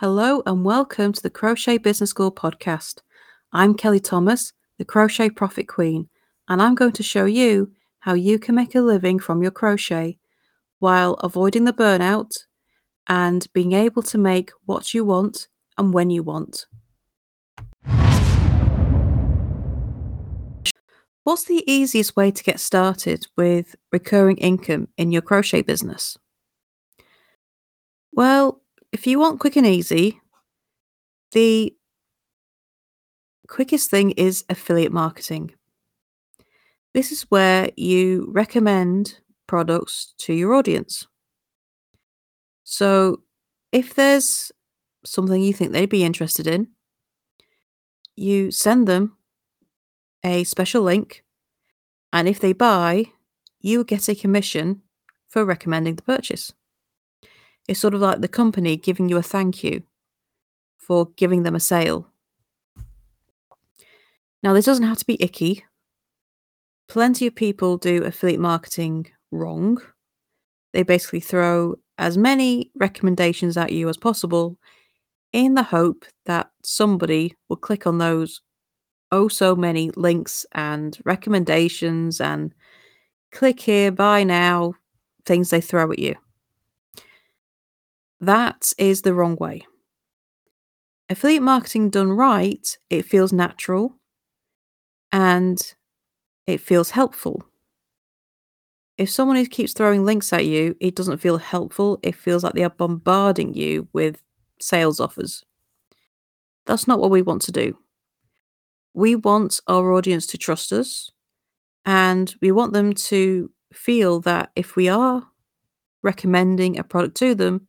Hello and welcome to the Crochet Business School podcast. I'm Kelly Thomas, the Crochet Profit Queen, and I'm going to show you how you can make a living from your crochet while avoiding the burnout and being able to make what you want and when you want. What's the easiest way to get started with recurring income in your crochet business? Well, if you want quick and easy, the quickest thing is affiliate marketing. This is where you recommend products to your audience. So, if there's something you think they'd be interested in, you send them a special link, and if they buy, you get a commission for recommending the purchase. It's sort of like the company giving you a thank you for giving them a sale. Now, this doesn't have to be icky. Plenty of people do affiliate marketing wrong. They basically throw as many recommendations at you as possible in the hope that somebody will click on those oh so many links and recommendations and click here, buy now, things they throw at you. That is the wrong way. Affiliate marketing done right, it feels natural and it feels helpful. If someone keeps throwing links at you, it doesn't feel helpful. It feels like they are bombarding you with sales offers. That's not what we want to do. We want our audience to trust us and we want them to feel that if we are recommending a product to them,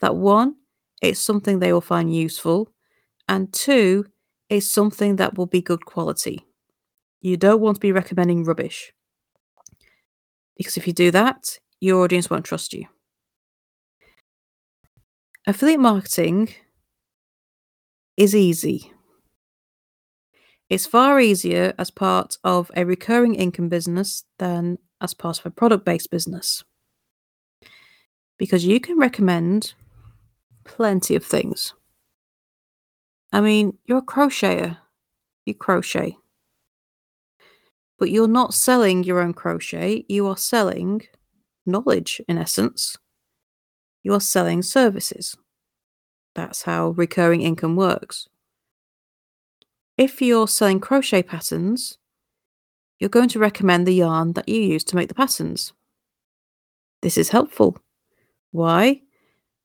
that one, it's something they will find useful, and two, it's something that will be good quality. You don't want to be recommending rubbish. Because if you do that, your audience won't trust you. Affiliate marketing is easy. It's far easier as part of a recurring income business than as part of a product based business. Because you can recommend plenty of things. I mean, you're a crocheter, you crochet. But you're not selling your own crochet, you are selling knowledge in essence. You are selling services. That's how recurring income works. If you're selling crochet patterns, you're going to recommend the yarn that you use to make the patterns. This is helpful. Why?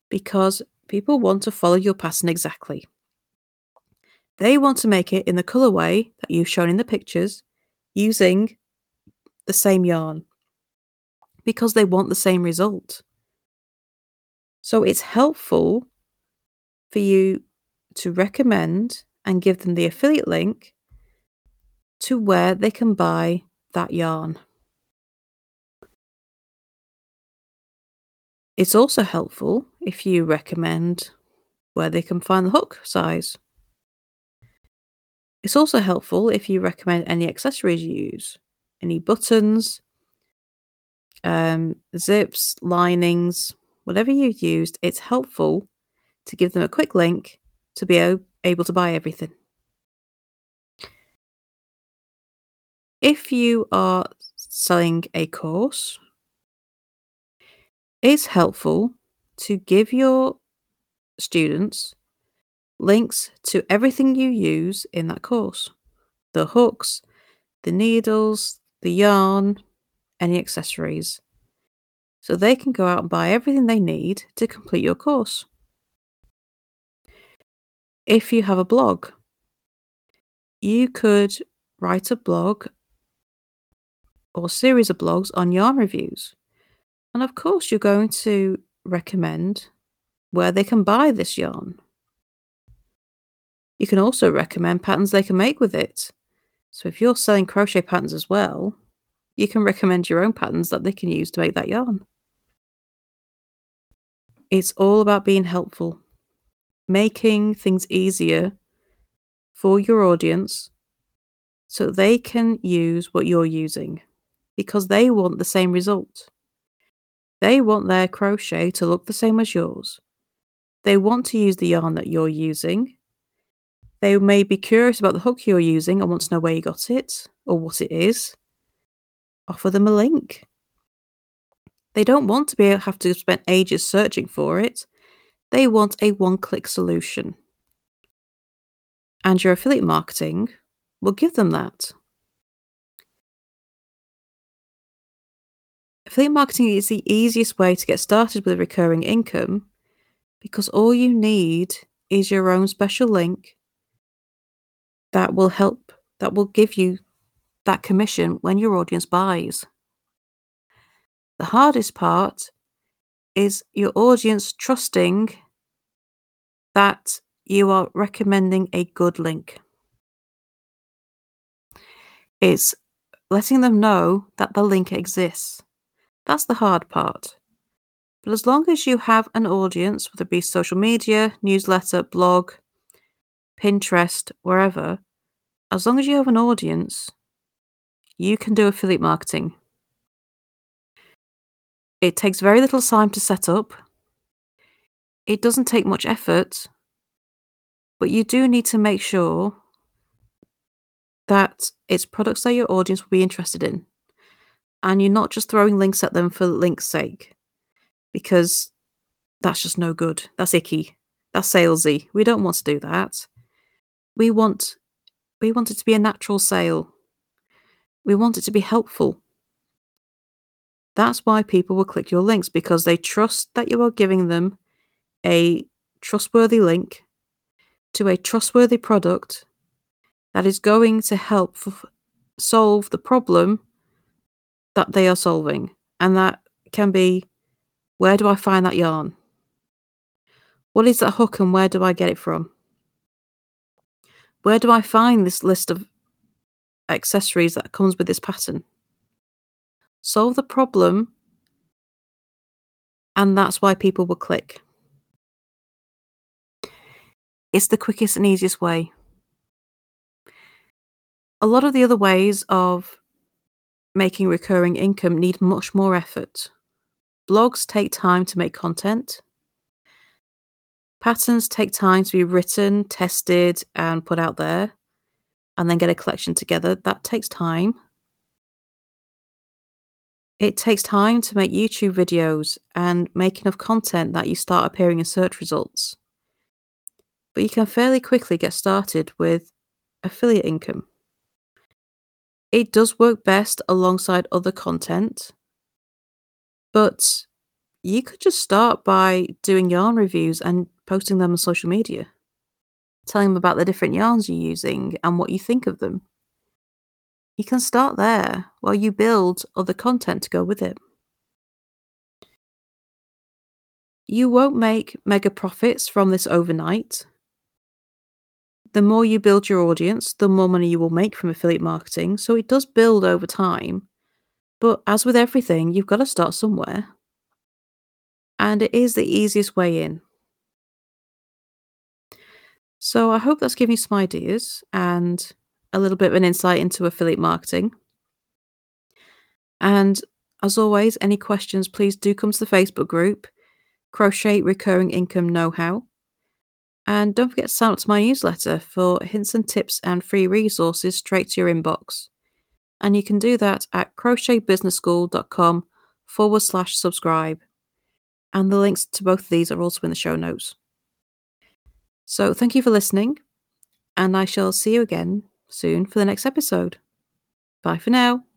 Because People want to follow your pattern exactly. They want to make it in the colourway that you've shown in the pictures using the same yarn because they want the same result. So it's helpful for you to recommend and give them the affiliate link to where they can buy that yarn. It's also helpful if you recommend where they can find the hook size. It's also helpful if you recommend any accessories you use, any buttons, um, zips, linings, whatever you've used, it's helpful to give them a quick link to be able to buy everything. If you are selling a course it's helpful to give your students links to everything you use in that course the hooks, the needles, the yarn, any accessories. So they can go out and buy everything they need to complete your course. If you have a blog, you could write a blog or series of blogs on yarn reviews. And of course, you're going to recommend where they can buy this yarn. You can also recommend patterns they can make with it. So if you're selling crochet patterns as well, you can recommend your own patterns that they can use to make that yarn. It's all about being helpful, making things easier for your audience so they can use what you're using because they want the same result. They want their crochet to look the same as yours. They want to use the yarn that you're using. They may be curious about the hook you're using and want to know where you got it or what it is. Offer them a link. They don't want to be have to spend ages searching for it. They want a one-click solution. And your affiliate marketing will give them that. Affiliate marketing is the easiest way to get started with a recurring income because all you need is your own special link that will help, that will give you that commission when your audience buys. The hardest part is your audience trusting that you are recommending a good link. It's letting them know that the link exists. That's the hard part. But as long as you have an audience, whether it be social media, newsletter, blog, Pinterest, wherever, as long as you have an audience, you can do affiliate marketing. It takes very little time to set up. It doesn't take much effort, but you do need to make sure that it's products that your audience will be interested in. And you're not just throwing links at them for links' sake, because that's just no good. That's icky. That's salesy. We don't want to do that. We want we want it to be a natural sale. We want it to be helpful. That's why people will click your links because they trust that you are giving them a trustworthy link to a trustworthy product that is going to help solve the problem that they are solving. And that can be where do I find that yarn? What is that hook and where do I get it from? Where do I find this list of accessories that comes with this pattern? Solve the problem, and that's why people will click. It's the quickest and easiest way. A lot of the other ways of making recurring income need much more effort. Blogs take time to make content. Patterns take time to be written, tested, and put out there, and then get a collection together. That takes time. It takes time to make YouTube videos and make enough content that you start appearing in search results but you can fairly quickly get started with affiliate income. It does work best alongside other content, but you could just start by doing yarn reviews and posting them on social media, telling them about the different yarns you're using and what you think of them. You can start there while you build other content to go with it. You won't make mega profits from this overnight, the more you build your audience, the more money you will make from affiliate marketing. So it does build over time. But as with everything, you've got to start somewhere. And it is the easiest way in. So I hope that's given you some ideas and a little bit of an insight into affiliate marketing. And as always, any questions, please do come to the Facebook group, Crochet Recurring Income Know How. And don't forget to sign up to my newsletter for hints and tips and free resources straight to your inbox. And you can do that at crochetbusinessschool.com forward slash subscribe. And the links to both of these are also in the show notes. So thank you for listening, and I shall see you again soon for the next episode. Bye for now.